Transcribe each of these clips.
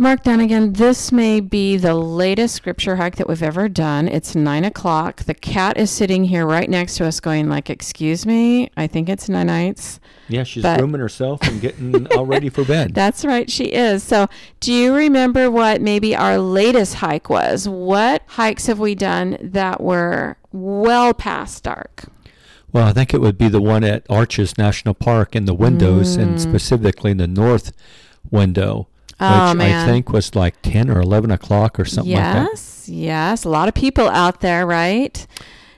Mark Dunagan, this may be the latest scripture hike that we've ever done. It's nine o'clock. The cat is sitting here right next to us, going like, "Excuse me, I think it's nine nights." Yeah, she's But- grooming herself and getting all ready for bed. That's right, she is. So, do you remember what maybe our latest hike was? What hikes have we done that were well past dark? Well, I think it would be the one at Arches National Park in the windows, and Mm. specifically in the north window, Oh, which man. I think was like 10 or 11 o'clock or something like that. yes, yes, a lot of people out there, right?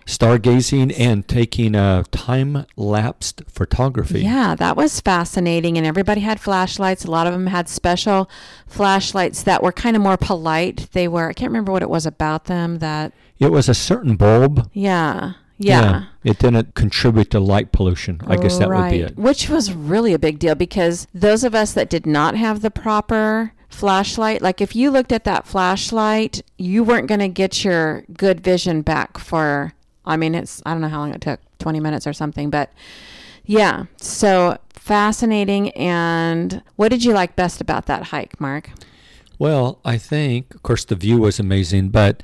Stargazing and taking a time lapsed photography. Yeah, that was fascinating. And everybody had flashlights. A lot of them had special flashlights that were kind of more polite. They were, I can't remember what it was about them that, It was a certain bulb. yeah, yeah. It didn't contribute to light pollution. I guess that would be it. Which was really a big deal because those of us that did not have the proper flashlight, like if you looked at that flashlight, you weren't going to get your good vision back for, I mean, it's, I don't know how long it took, 20 minutes or something, but yeah. So fascinating. And what did you like best about that hike, Mark? Well, I think, of course, the view was amazing, but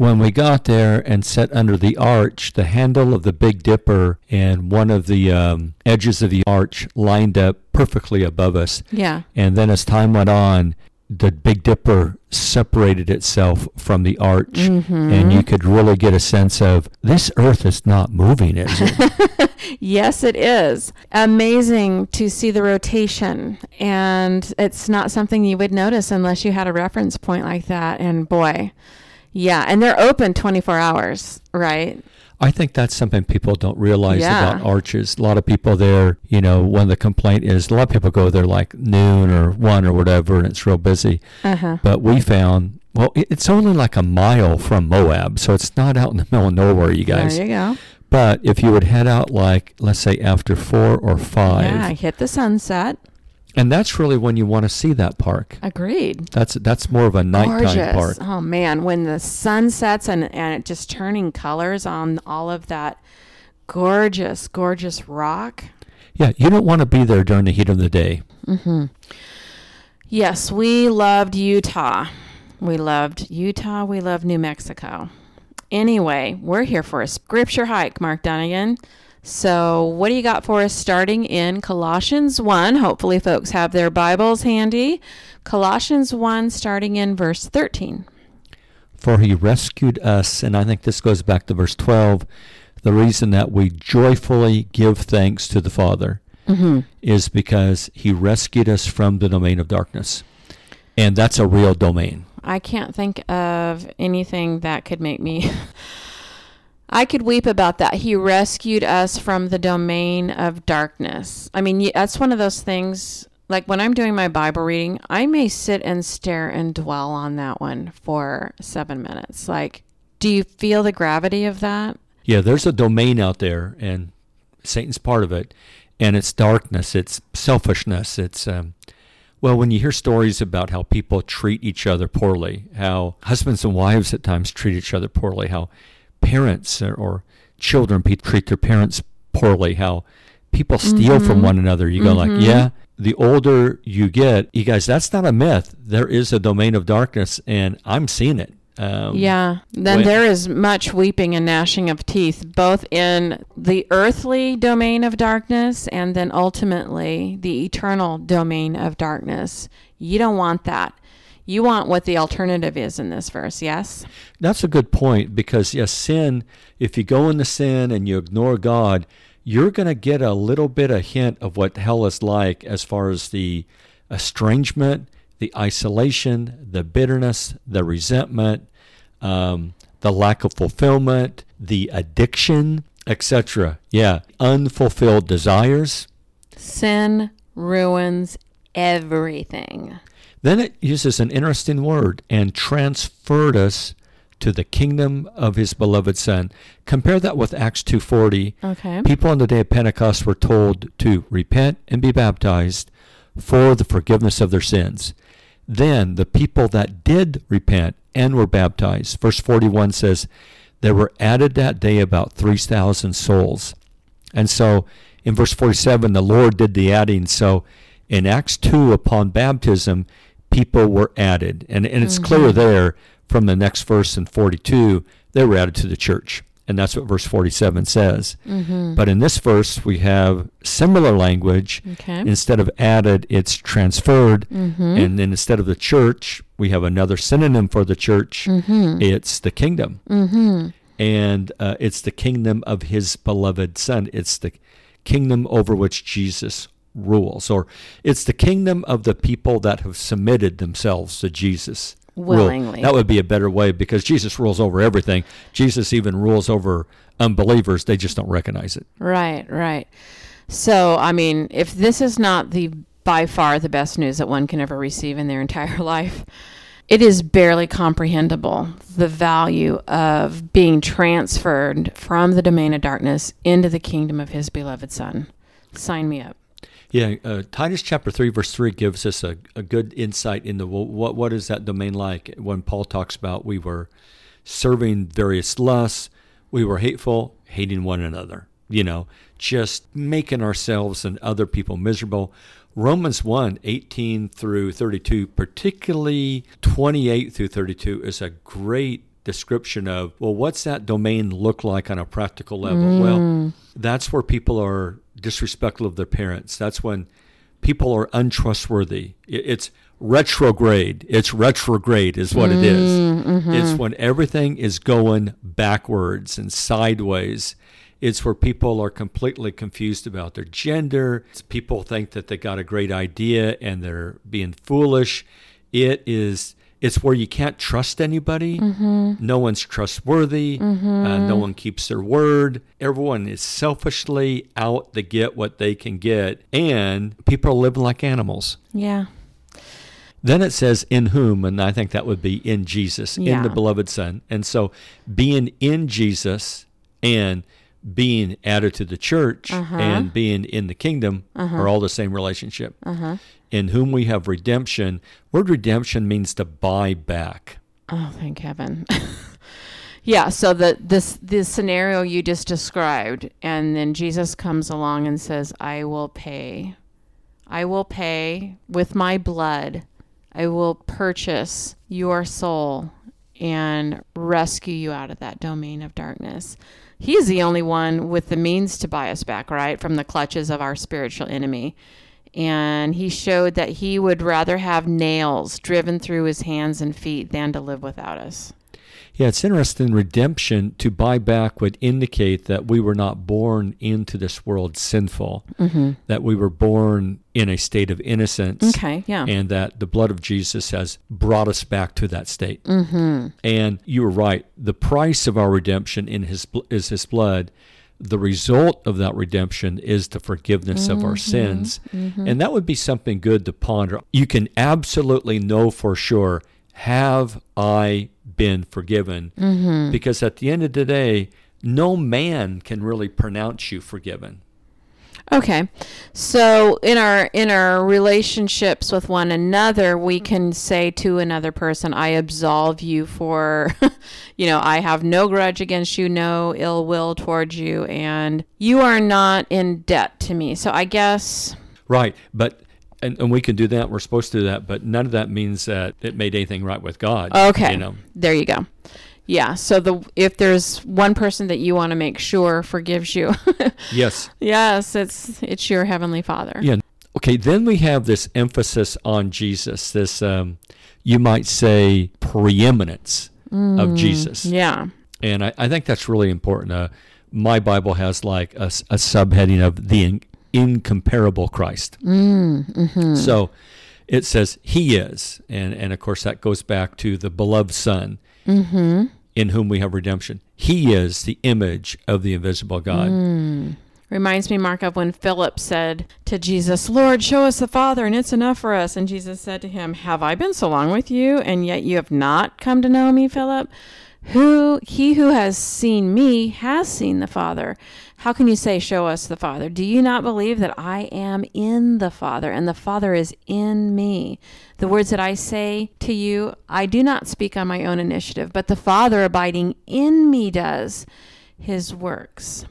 when we got there and sat under the arch, the handle of the Big Dipper and one of the um, edges of the arch lined up perfectly above us. Yeah. And then as time went on, the Big Dipper separated itself from the arch, Mm-hmm. and you could really get a sense of this Earth is not moving, is it? Yes, it is. Amazing to see the rotation. And it's not something you would notice unless you had a reference point like that. And boy, yeah. And they're open 24 hours, right? I think that's something people don't realize Yeah. about arches. A lot of people there, you know, one of the complaint is a lot of people go there like noon or one or whatever, and it's real busy. Uh huh. But we found, well, it's only like a mile from Moab, so it's not out in the middle of nowhere, you guys. There you go. But if you would head out like, let's say after four or five, Yeah, hit the sunset. And that's really when you want to see that park. Agreed. That's that's more of a nighttime Gorgeous. park. Oh man, when the sun sets and and it just turning colors on all of that gorgeous, gorgeous rock. Yeah, you don't want to be there during the heat of the day. Mm-hmm. Yes, we loved Utah. We loved Utah. We loved New Mexico. Anyway, we're here for a scripture hike, Mark Dunagan. So, what do you got for us starting in Colossians 1? Hopefully, folks have their Bibles handy. Colossians 1, starting in verse 13. For he rescued us, and I think this goes back to verse 12. The reason that we joyfully give thanks to the Father Mm-hmm. is because he rescued us from the domain of darkness. And that's a real domain. I can't think of anything that could make me. I could weep about that. He rescued us from the domain of darkness. I mean, that's one of those things. Like when I'm doing my Bible reading, I may sit and stare and dwell on that one for seven minutes. Like, do you feel the gravity of that? Yeah, there's a domain out there, and Satan's part of it. And it's darkness, it's selfishness, it's um, well, when you hear stories about how people treat each other poorly, how husbands and wives at times treat each other poorly, how parents or, or children pe- treat their parents poorly, how people steal from Mhm. one another, you go like, Mhm. yeah. The older you get, you guys, that's not a myth. There is a domain of darkness, and I'm seeing it. Um, Yeah. Then when- there is much weeping and gnashing of teeth, both in the earthly domain of darkness and then ultimately the eternal domain of darkness. You don't want that. You want what the alternative is in this verse, yes? That's a good point because yes, sin. If you go into sin and you ignore God, you're going to get a little bit of hint of what hell is like as far as the estrangement, the isolation, the bitterness, the resentment, um, the lack of fulfillment, the addiction, etc. Yeah, unfulfilled desires. Sin ruins everything. Then it uses an interesting word and transferred us to the kingdom of his beloved son. Compare that with Acts 2:40. Okay. People on the day of Pentecost were told to repent and be baptized for the forgiveness of their sins. Then the people that did repent and were baptized, verse 41 says, there were added that day about 3,000 souls. And so in verse 47, the Lord did the adding. So in Acts 2, upon baptism, people were added. And, and it's clear mm-hmm. there from the next verse in 42, they were added to the church. And that's what verse 47 says. Mm-hmm. But in this verse, we have similar language. Okay. Instead of added, it's transferred. Mm-hmm. And then instead of the church, we have another synonym for the church. It's the kingdom. And uh, it's the kingdom of his beloved son. It's the kingdom over which Jesus rules. Or it's the kingdom of the people that have submitted themselves to Jesus. rule. Willingly. That would be a better way because Jesus rules over everything. Jesus even rules over unbelievers. They just don't recognize it. Right, right. So, I mean, if this is not the by far the best news that one can ever receive in their entire life, it is barely comprehensible the value of being transferred from the domain of darkness into the kingdom of his beloved son. Sign me up. Yeah, uh, Titus chapter 3, verse 3 gives us a, a good insight into what, what is that domain like when Paul talks about we were serving various lusts, we were hateful, hating one another, you know, just making ourselves and other people miserable. Romans 1, 18 through 32, particularly 28 through 32, is a great description of, well, what's that domain look like on a practical level? Well, that's where people are disrespectful of their parents. That's when people are untrustworthy. It's retrograde. It's retrograde, is what it is. Mm-hmm. It's when everything is going backwards and sideways. It's where people are completely confused about their gender. It's people think that they got a great idea and they're being foolish. It is. It's where you can't trust anybody. No one's trustworthy. Uh, no one keeps their word. Everyone is selfishly out to get what they can get, and people are living like animals. Yeah. Then it says in whom, and I think that would be in Jesus, in the beloved Son. And so being in Jesus and being added to the church uh-huh. and being in the kingdom uh-huh. are all the same relationship. Uh-huh. In whom we have redemption. Word redemption means to buy back. Oh, thank heaven. yeah, so the this this scenario you just described and then Jesus comes along and says, "I will pay. I will pay with my blood. I will purchase your soul and rescue you out of that domain of darkness." He's the only one with the means to buy us back, right, from the clutches of our spiritual enemy and he showed that he would rather have nails driven through his hands and feet than to live without us. Yeah, it's interesting. Redemption to buy back would indicate that we were not born into this world sinful, mm-hmm. that we were born in a state of innocence. Okay, yeah. And that the blood of Jesus has brought us back to that state. Mm-hmm. And you were right. The price of our redemption in his is his blood. The result of that redemption is the forgiveness of our mm-hmm. sins. Mm-hmm. And that would be something good to ponder. You can absolutely know for sure have I been forgiven? Mm-hmm. Because at the end of the day, no man can really pronounce you forgiven. Okay. So in our in our relationships with one another, we can say to another person, I absolve you for you know, I have no grudge against you, no ill will towards you, and you are not in debt to me. So I guess Right. But and, and we can do that. We're supposed to do that, but none of that means that it made anything right with God. Okay. You know. There you go. Yeah. So the if there's one person that you want to make sure forgives you, Yes. yes, it's it's your heavenly Father. Yeah. Okay. Then we have this emphasis on Jesus. This, um, you might say, preeminence of Jesus. Mm, Yeah. And I, I think that's really important. Uh, my Bible has like a subheading of the incomparable Christ. Mm, mm-hmm. So it says he is, and and of course that goes back to the beloved Son, mm-hmm. in whom we have redemption. He is the image of the invisible God. Mm. Reminds me, Mark, of when Philip said to Jesus, Lord, show us the Father, and it's enough for us. And Jesus said to him, Have I been so long with you, and yet you have not come to know me, Philip? Who he who has seen me has seen the Father. How can you say, Show us the Father? Do you not believe that I am in the Father, and the Father is in me? The words that I say to you, I do not speak on my own initiative, but the Father abiding in me does his works.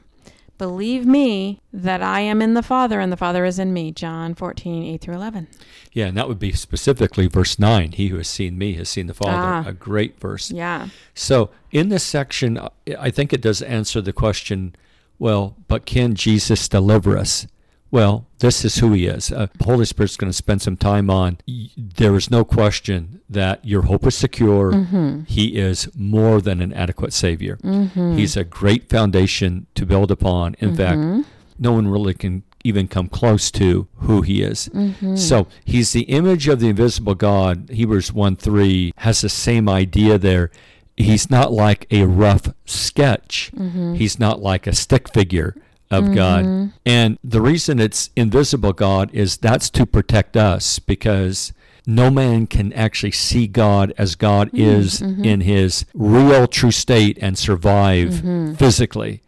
Believe me that I am in the Father and the Father is in me. John 14, 8 through 11. Yeah, and that would be specifically verse 9. He who has seen me has seen the Father. Ah. A great verse. Yeah. So, in this section, I think it does answer the question well, but can Jesus deliver us? Well, this is who he is. Uh, the Holy Spirit's going to spend some time on. There is no question that your hope is secure. Mm-hmm. He is more than an adequate Savior. He's a great foundation to build upon. In Mm-hmm. fact, no one really can even come close to who he is. Mm-hmm. So he's the image of the invisible God. Hebrews 1 3 has the same idea there. He's not like a rough sketch, Mm-hmm. he's not like a stick figure of God. Mm-hmm. And the reason it's invisible God is that's to protect us because no man can actually see God as God mm, is mm-hmm. in his real true state and survive mm-hmm. physically.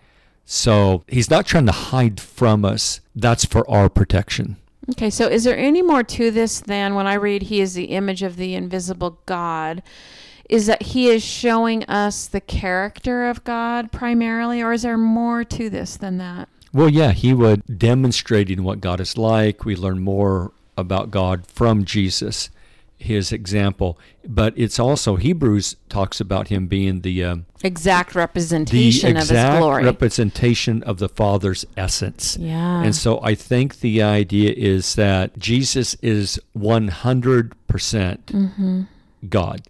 So he's not trying to hide from us. That's for our protection. Okay, so is there any more to this than when I read he is the image of the invisible God? Is that he is showing us the character of God primarily, or is there more to this than that? Well, yeah, he would demonstrating what God is like. We learn more about God from Jesus, his example. But it's also Hebrews talks about him being the um, Exact the representation of his exact glory. representation of the Father's essence. yeah. And so I think the idea is that Jesus is 100% Mm-hmm. God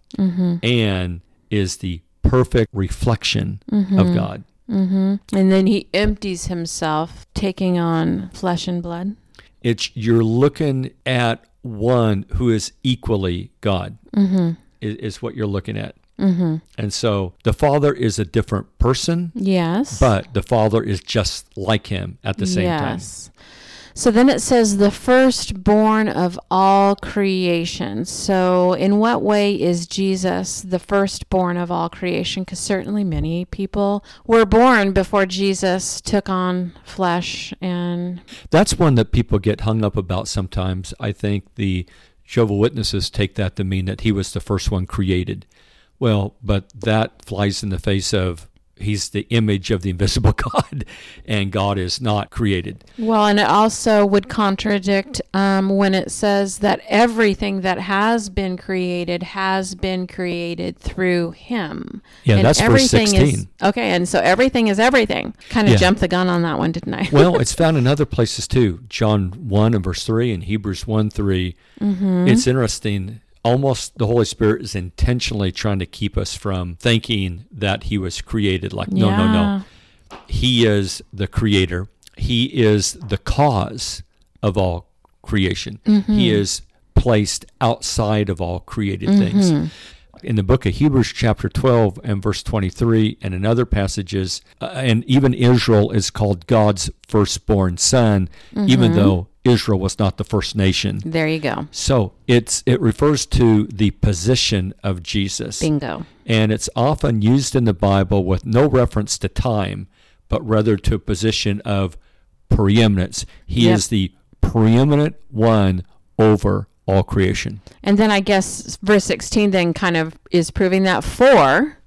and is the perfect reflection of God. hmm And then he empties himself, taking on flesh and blood. It's you're looking at one who is equally God. Mm-hmm. Is, is what you're looking at. Mm-hmm. And so the Father is a different person, Yes. but the Father is just like him at the same time. So then it says the firstborn of all creation. So in what way is Jesus the firstborn of all creation? Because certainly many people were born before Jesus took on flesh and That's one that people get hung up about sometimes. I think the Jehovah Witnesses take that to mean that he was the first one created. Well, but that flies in the face of he's the image of the invisible God, and God is not created. Well, and it also would contradict um, when it says that everything that has been created has been created through Him. Yeah, And that's verse everything 16. Is, okay, and so everything is everything. Kind of Yeah. jumped the gun on that one, didn't I? well, it's found in other places too. John 1 and verse 3 and Hebrews 1 3. Mm-hmm. It's interesting. Almost the Holy Spirit is intentionally trying to keep us from thinking that he was created. Like, no, no, no. He is the creator. He is the cause of all creation. Mm-hmm. He is placed outside of all created Mm-hmm. things. In the book of Hebrews, chapter 12 and verse 23, and in other passages, uh, and even Israel is called God's firstborn son, Mm-hmm. even though Israel was not the first nation. There you go. So it's it refers to the position of Jesus Bingo. and it's often used in the Bible with no reference to time, but rather to a position of preeminence. He Yep. is the preeminent one over all creation. And then I guess verse 16 then kind of is proving that for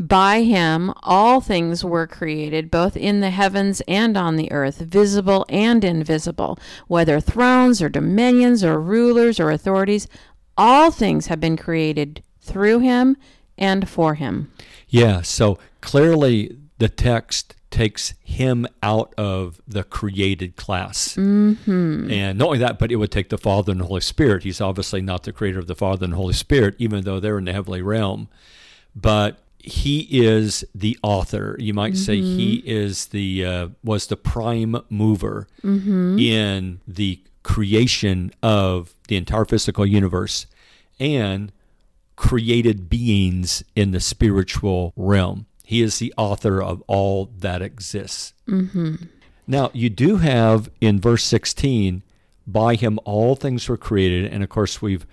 by him all things were created, both in the heavens and on the earth, visible and invisible, whether thrones or dominions or rulers or authorities, all things have been created through him and for him. Yeah, so clearly the text takes him out of the created class. Mm-hmm. And not only that, but it would take the Father and the Holy Spirit. He's obviously not the creator of the Father and the Holy Spirit, even though they're in the heavenly realm. But he is the author. You might say he is the uh, was the prime mover in the creation of the entire physical universe and created beings in the spiritual realm. He is the author of all that exists. Now, you do have in verse 16, by him all things were created, and of course we've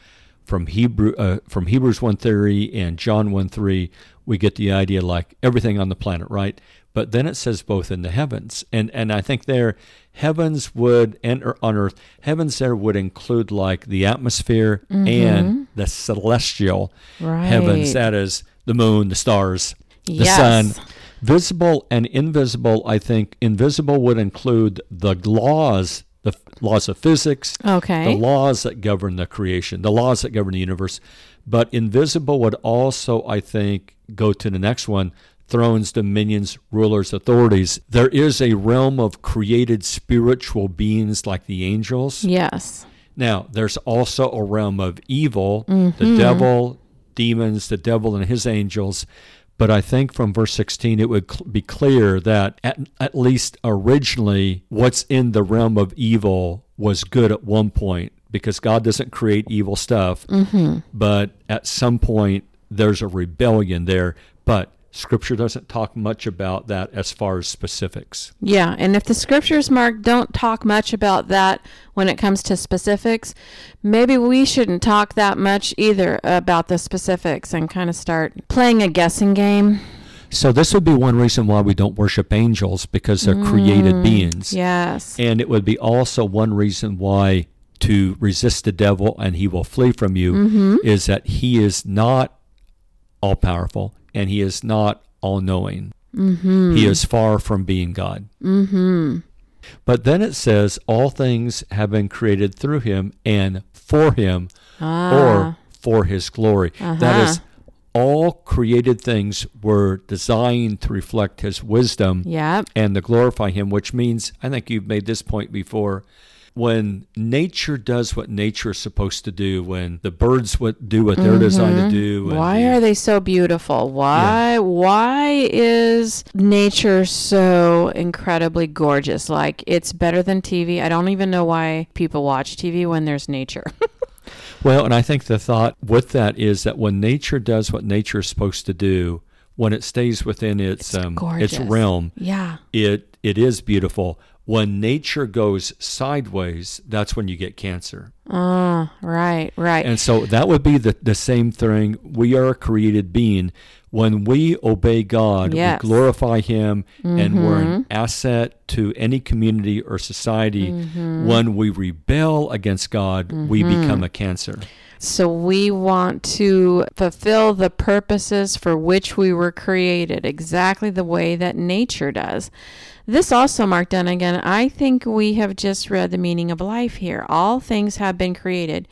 from Hebrew uh, from Hebrews 1:3 and John 1:3 we get the idea like everything on the planet, right? But then it says both in the heavens. And and I think there heavens would and on earth, heavens there would include like the atmosphere and mm-hmm. the celestial heavens that is the moon, the stars, the Yes. sun. Visible and invisible, I think invisible would include the laws, the f- laws of physics, Okay. the laws that govern the creation, the laws that govern the universe. But invisible would also, I think, go to the next one thrones, dominions, rulers, authorities. There is a realm of created spiritual beings like the angels. yes. Now, there's also a realm of evil, Mm-hmm. the devil, demons, the devil and his angels. But I think from verse 16, it would cl- be clear that at, at least originally, what's in the realm of evil was good at one point because God doesn't create evil stuff. Mm-hmm. But at some point, there's a rebellion there. But Scripture doesn't talk much about that as far as specifics. Yeah, and if the scriptures, Mark, don't talk much about that when it comes to specifics, maybe we shouldn't talk that much either about the specifics and kind of start playing a guessing game. So, this would be one reason why we don't worship angels because they're created beings. Yes. And it would be also one reason why to resist the devil and he will flee from you is that he is not all powerful and he is not all knowing. Mm-hmm. He is far from being God. Mm-hmm. But then it says, all things have been created through him and for him Ah. or for his glory. That is, all created things were designed to reflect his wisdom Yep. and to glorify him, which means, I think you've made this point before, when nature does what nature is supposed to do, when the birds what do what they're designed to do, Why the- are they so beautiful? Why why is nature so incredibly gorgeous? Like it's better than TV. I don't even know why people watch TV when there's nature. well, and I think the thought with that is that when nature does what nature is supposed to do, when it stays within its It's um, its realm, yeah. it it is beautiful. When nature goes sideways, that's when you get cancer. Oh, right, right. And so that would be the, the same thing. We are a created being. When we obey God, Yes. we glorify Him, and we're an mm-hmm. asset to any community or society. Mm-hmm. When we rebel against God, we mm-hmm. become a cancer. So we want to fulfill the purposes for which we were created, exactly the way that nature does. This also, Mark Dunagan, I think we have just read the meaning of life here. All things have been created,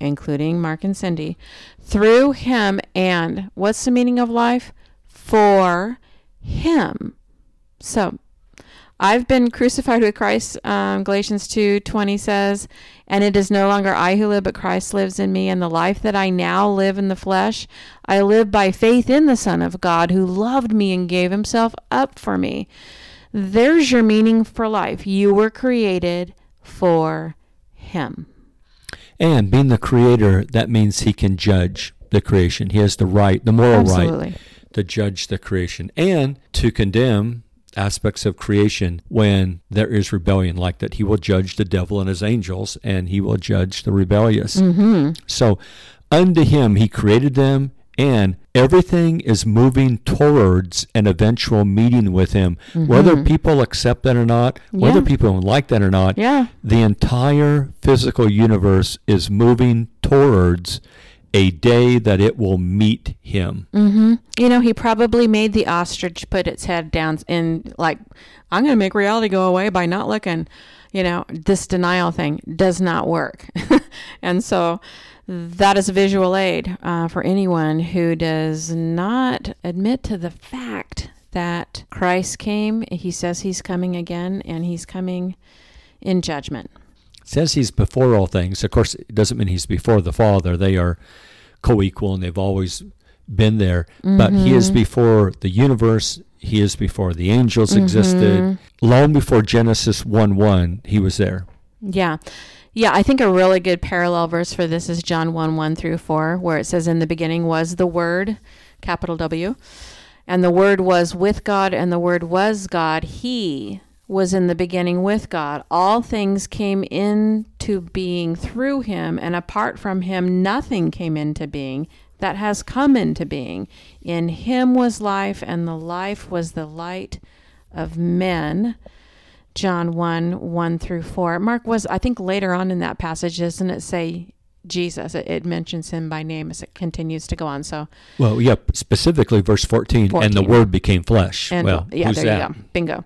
including Mark and Cindy, through him. And what's the meaning of life? For him. So I've been crucified with Christ, um, Galatians 2 20 says, and it is no longer I who live, but Christ lives in me. And the life that I now live in the flesh, I live by faith in the Son of God who loved me and gave himself up for me. There's your meaning for life. You were created for him. And being the creator, that means He can judge the creation. He has the right, the moral right, to judge the creation and to condemn aspects of creation when there is rebellion, like that he will judge the devil and his angels and he will judge the rebellious. Mm-hmm. So, unto him he created them, and everything is moving towards an eventual meeting with him. Whether people accept that or not, whether Mm-hmm. Yeah. people like that or not, Yeah. the entire physical universe is moving towards a day that it will meet him. Mm-hmm. You know, he probably made the ostrich put its head down and like, I'm going to make reality go away by not looking. You know, this denial thing does not work, and so that is a visual aid uh, for anyone who does not admit to the fact that Christ came. He says he's coming again, and he's coming in judgment. It says he's before all things. Of course, it doesn't mean he's before the Father. They are co equal and they've always been there. But he is before the universe. He is before the angels existed. Long before Genesis 1 1, he was there. Yeah. Yeah, I think a really good parallel verse for this is John 1 1 through 4, where it says, In the beginning was the Word, capital W, and the Word was with God, and the Word was God. He was in the beginning with God. All things came into being through him, and apart from him, nothing came into being that has come into being. In him was life, and the life was the light of men. John 1 1 through 4. Mark was, I think later on in that passage, doesn't it say, Jesus. It, it mentions him by name as it continues to go on. So, Well, yeah, specifically verse 14, and the 14. word became flesh. and well, yeah, who's there that? you go. Bingo.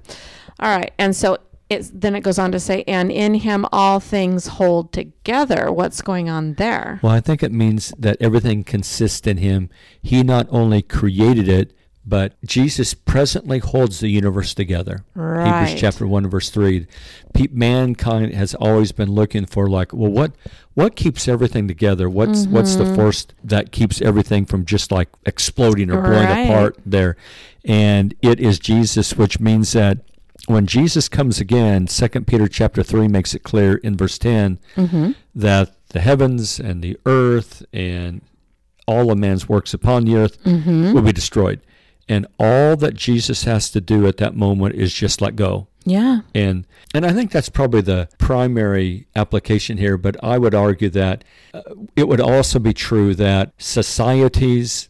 All right. And so it's, then it goes on to say, and in him all things hold together. What's going on there? Well, I think it means that everything consists in him. He not only created it, but Jesus presently holds the universe together. Right. Hebrews chapter 1 verse 3. Pe- mankind has always been looking for like, well what what keeps everything together? What's what's Mm-hmm. the force that keeps everything from just like exploding or blowing Right. apart there? And it is Jesus, which means that when Jesus comes again, 2 Peter chapter 3 makes it clear in verse 10 Mm-hmm. that the heavens and the earth and all of man's works upon the earth Mm-hmm. will be destroyed. And all that Jesus has to do at that moment is just let go. Yeah. And and I think that's probably the primary application here, but I would argue that uh, it would also be true that societies,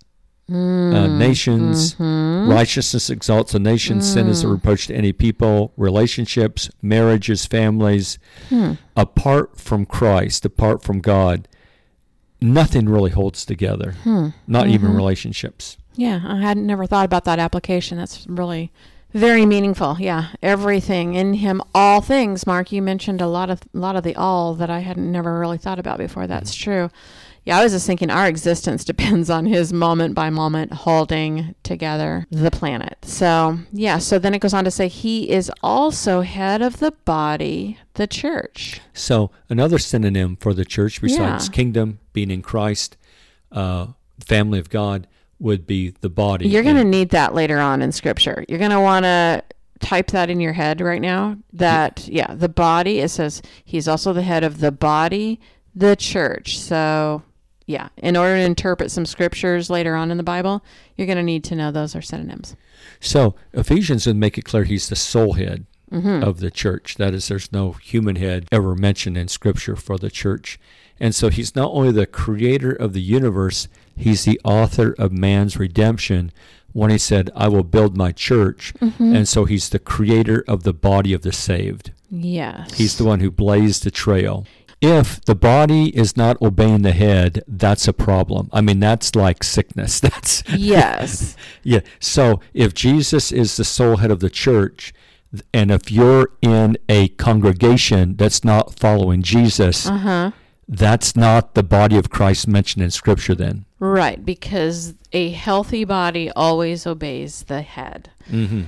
uh, mm-hmm. nations, mm-hmm. righteousness exalts a nation, sin is a mm. reproach to any people, relationships, marriages, families, hmm. apart from Christ, apart from God, nothing really holds together. Hmm. Not even mm-hmm. relationships. Yeah. I hadn't never thought about that application. That's really very meaningful. Yeah. Everything in him, all things. Mark, you mentioned a lot of a lot of the all that I hadn't never really thought about before. That's true. Yeah, I was just thinking our existence depends on his moment by moment holding together the planet. So, yeah, so then it goes on to say he is also head of the body, the church. So another synonym for the church besides Yeah. kingdom, being in Christ, uh, family of God, would be the body. You're going to need that later on in scripture. You're going to want to type that in your head right now. That, yeah, the body, it says he's also the head of the body, the church. So, yeah, in order to interpret some scriptures later on in the Bible, you're going to need to know those are synonyms. So Ephesians would make it clear he's the sole head Mm-hmm. of the church. That is, there's no human head ever mentioned in Scripture for the church. And so he's not only the creator of the universe, he's the author of man's redemption when he said, I will build my church. Mm-hmm. And so he's the creator of the body of the saved. Yes. He's the one who blazed the trail. If the body is not obeying the head, that's a problem. I mean, that's like sickness. That's yes. yeah. So if Jesus is the sole head of the church, and if you're in a congregation that's not following Jesus, Uh huh. that's not the body of Christ mentioned in Scripture. Then, Right, because a healthy body always obeys the head. Mm-hmm.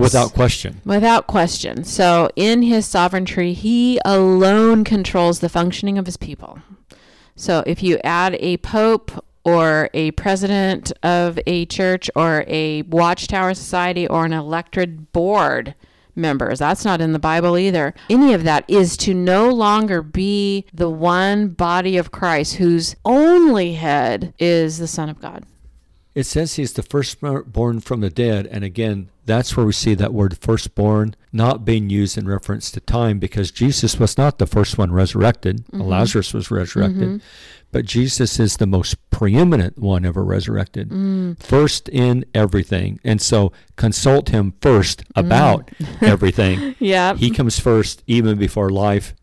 without question. Without question. So, in his sovereignty, he alone controls the functioning of his people. So, if you add a pope or a president of a church or a watchtower society or an elected board members, that's not in the Bible either. Any of that is to no longer be the one body of Christ whose only head is the Son of God. It says he's the firstborn from the dead, and again, that's where we see that word firstborn not being used in reference to time because Jesus was not the first one resurrected. Mm-hmm. Lazarus was resurrected, mm-hmm. but Jesus is the most preeminent one ever resurrected, mm. first in everything. And so consult him first mm. about everything. Yeah. He comes first even before life,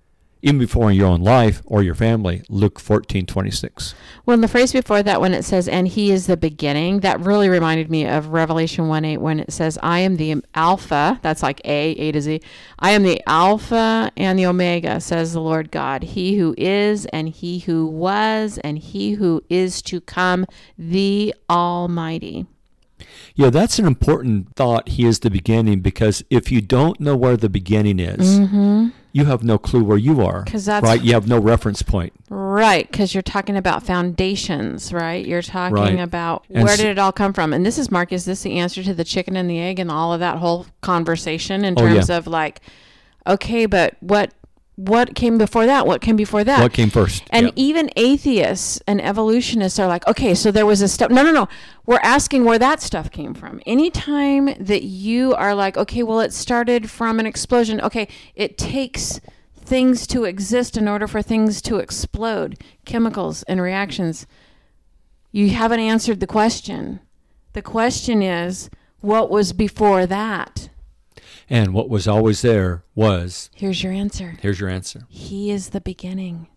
even before in your own life or your family. Luke fourteen twenty six. Well, the phrase before that, when it says, and he is the beginning, that really reminded me of Revelation 1 8, when it says, I am the Alpha, that's like A, A to Z. I am the Alpha and the Omega, says the Lord God, he who is, and he who was, and he who is to come, the Almighty. Yeah, that's an important thought. He is the beginning because if you don't know where the beginning is, mm-hmm. You have no clue where you are. Mm-hmm. 'Cause that's- right. You have no reference point. Right, because you're talking about foundations, right? You're talking Right. about And where s- did it all come from? And this is Mark. Is this the answer to the chicken and the egg and all of that whole conversation in Oh, yeah. terms of like, okay, but what what came before that? What came before that? What came first? And Yep. even atheists and evolutionists are like, okay, so there was a stuff. No, no, no. We're asking where that stuff came from. Anytime that you are like, okay, well, it started from an explosion. Okay, it takes things to exist in order for things to explode, chemicals and reactions. You haven't answered the question. The question is, what was before that? And what was always there was Here's your answer. here's your answer. He is the beginning.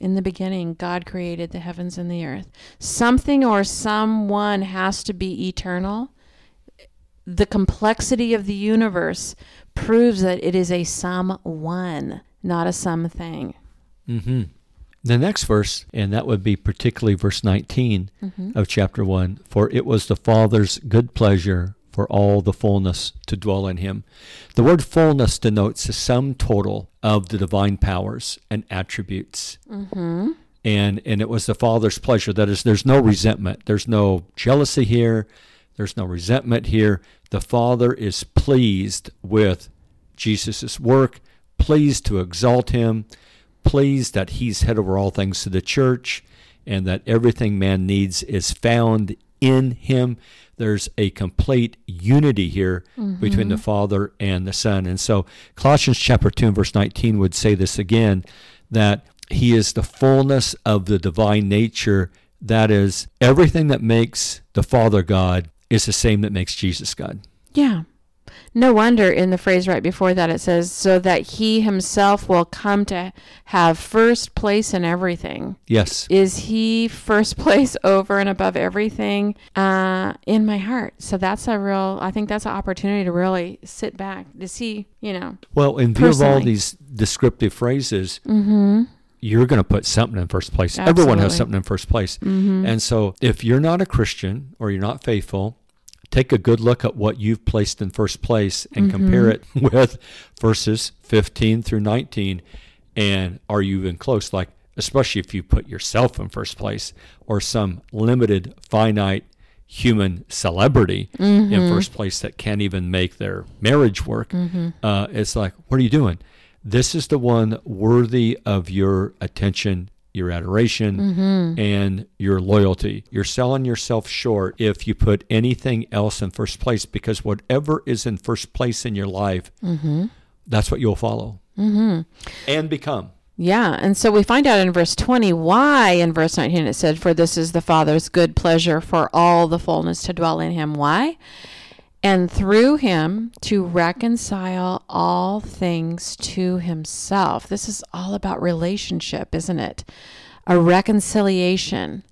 In the beginning, God created the heavens and the earth. Something or someone has to be eternal. The complexity of the universe proves that it is a someone, not a something. Mm-hmm. The next verse, and that would be particularly verse 19 Mm-hmm. of chapter 1 For it was the Father's good pleasure for all the fullness to dwell in him. The word fullness denotes the sum total of the divine powers and attributes. Mm-hmm. And, and it was the Father's pleasure. That is, there's no resentment, there's no jealousy here, there's no resentment here. The Father is pleased with Jesus' work, pleased to exalt him, pleased that he's head over all things to the church, and that everything man needs is found in him. There's a complete unity here mm-hmm. between the Father and the Son. And so Colossians chapter 2 and verse 19 would say this again that he is the fullness of the divine nature. That is, everything that makes the Father God is the same that makes Jesus God. Yeah. No wonder in the phrase right before that it says, so that he himself will come to have first place in everything. Yes. Is he first place over and above everything uh, in my heart? So that's a real, I think that's an opportunity to really sit back to see, you know. Well, in view of all these descriptive phrases, Mm-hmm. you're going to put something in first place. Everyone has something in first place. Mm-hmm. And so if you're not a Christian or you're not faithful, take a good look at what you've placed in first place and compare mm-hmm. it with verses 15 through 19. And are you even close? Like, especially if you put yourself in first place or some limited, finite human celebrity in mm-hmm. first place that can't even make their marriage work. Mm-hmm. Uh, it's like, what are you doing? This is the one worthy of your attention, your adoration, mm-hmm. and your loyalty. You're selling yourself short if you put anything else in first place because whatever is in first place in your life, mm-hmm. that's what you'll follow mm-hmm. and become. Yeah, and so we find out in verse 20 why in verse 19 it said, For this is the Father's good pleasure for all the fullness to dwell in him. Why? And through him to reconcile all things to himself. This is all about relationship, isn't it? A reconciliation,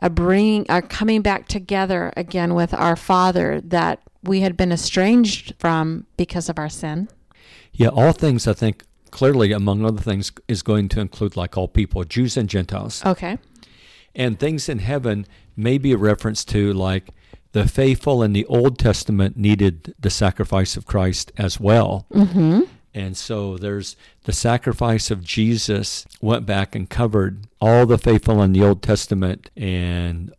a bringing, a coming back together again with our Father that we had been estranged from because of our sin. Yeah, all things, I think, clearly, among other things, is going to include like all people, Jews and Gentiles. Okay. And things in heaven may be a reference to like the faithful in the Old Testament needed the sacrifice of Christ as well. Mm-hmm. And so there's the sacrifice of Jesus went back and covered all the faithful in the Old Testament and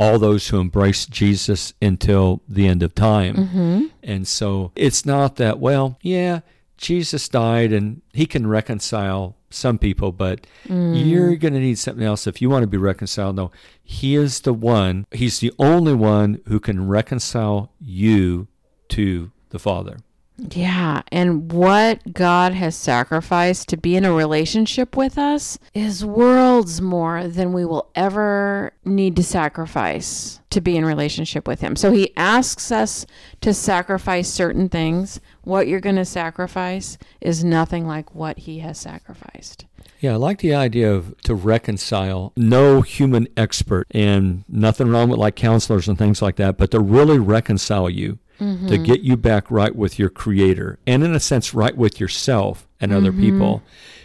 all those who embraced Jesus until the end of time. Mm-hmm. And so it's not that, well, yeah, Jesus died and he can reconcile some people, but Mm. you're going to need something else if you want to be reconciled. No, he is the one, he's the only one who can reconcile you to the Father. Yeah, and what God has sacrificed to be in a relationship with us is worlds more than we will ever need to sacrifice to be in relationship with him. So he asks us to sacrifice certain things. What you're going to sacrifice is nothing like what he has sacrificed. Yeah, I like the idea of to reconcile. No human expert, and nothing wrong with like counselors and things like that, but to really reconcile you, to get you back right with your Creator, and in a sense, right with yourself and other people,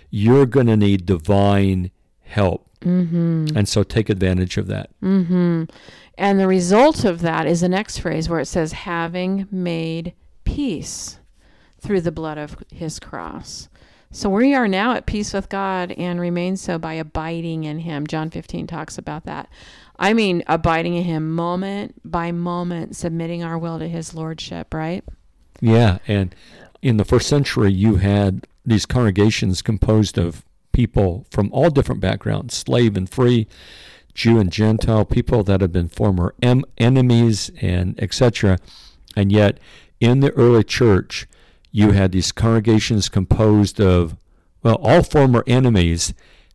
you're going to need divine help. Mm-hmm. And so take advantage of that. Mm-hmm. And the result of that is the next phrase where it says, having made peace through the blood of his cross. So we are now at peace with God and remain so by abiding in him. John 15 talks about that. I mean, abiding in him moment by moment, submitting our will to his lordship, right? Yeah, and in the first century, you had these congregations composed of people from all different backgrounds, slave and free, Jew and Gentile, people that have been former em- enemies, and etc. And yet, in the early church, you had these congregations composed of, well, all former enemies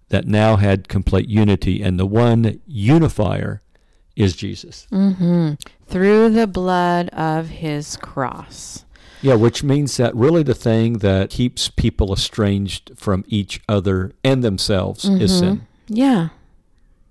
that now had complete unity, and the one unifier is Jesus. Mm-hmm. Through the blood of his cross. Yeah, which means that really the thing that keeps people estranged from each other and themselves is sin. Yeah.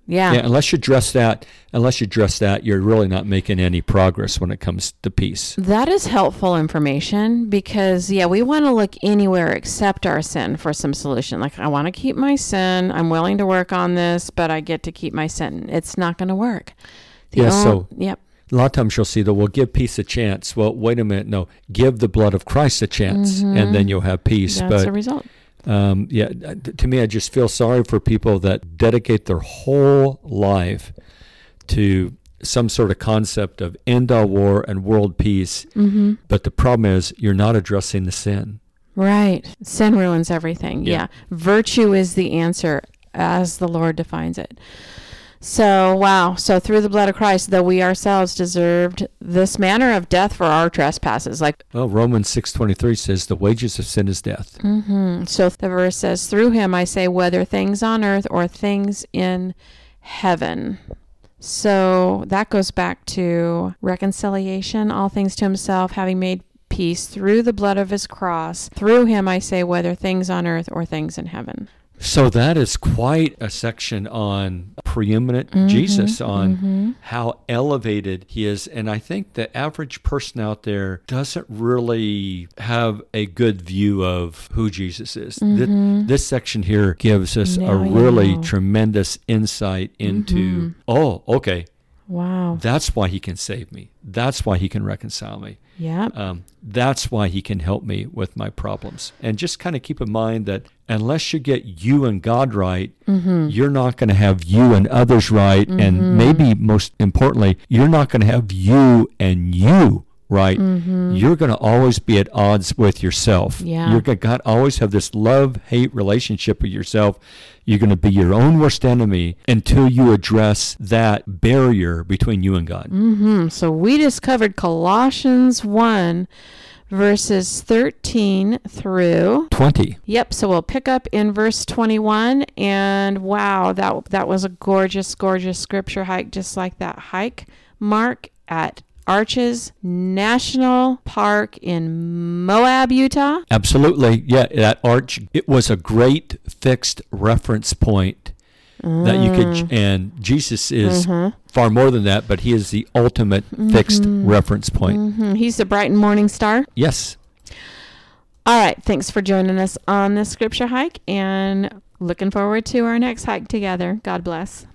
Yeah. Yeah, unless you address that, unless you address that, you're really not making any progress when it comes to peace. That is helpful information because, yeah, we want to look anywhere except our sin for some solution. Like, I want to keep my sin. I'm willing to work on this, but I get to keep my sin. It's not going to work. The Yeah, so- yep. A lot of times you'll see that we'll give peace a chance. Well, wait a minute, no, give the blood of Christ a chance, and then you'll have peace. Mm-hmm. That's but a result. Um, yeah, to me, I just feel sorry for people that dedicate their whole life to some sort of concept of end all war and world peace. Mm-hmm. But the problem is, you're not addressing the sin. Right. Sin ruins everything. Yeah. Yeah. Virtue is the answer as the Lord defines it. So, wow. So, through the blood of Christ, though we ourselves deserved this manner of death for our trespasses. Like, Well, Romans six twenty three says, "The wages of sin is death." hmm so the verse says, through him I say, whether things on earth or things in heaven. So, that goes back to reconciliation, all things to himself, having made peace through the blood of his cross. Through him I say, whether things on earth or things in heaven. So that is quite a section on preeminent Jesus, on how elevated he is. And I think the average person out there doesn't really have a good view of who Jesus is. Th- This section here gives us Now a really know. tremendous insight into, oh, okay, Wow. that's why he can save me. That's why he can reconcile me. Yep. Um, that's why he can help me with my problems. And just kind of keep in mind that unless you get you and God right, Mm-hmm. you're not going to have you and others right. And maybe most importantly, you're not going to have you and you right. You're going to always be at odds with yourself. Mm-hmm. Yeah. You're going to always have this love hate relationship with yourself. You're going to be your own worst enemy until you address that barrier between you and God. hmm So we discovered Colossians 1, verses 13 through. 20. Yep. So we'll pick up in verse 21. And wow, that, that was a gorgeous, gorgeous scripture hike, just like that hike mark at Arches National Park in Moab, Utah. Absolutely. Yeah, that arch, it was a great fixed reference point that you could, mm. and Jesus is mm-hmm. far more than that, but he is the ultimate mm-hmm. fixed reference point. hmm He's the bright and morning star. Yes. All right. Thanks for joining us on this scripture hike and looking forward to our next hike together. God bless.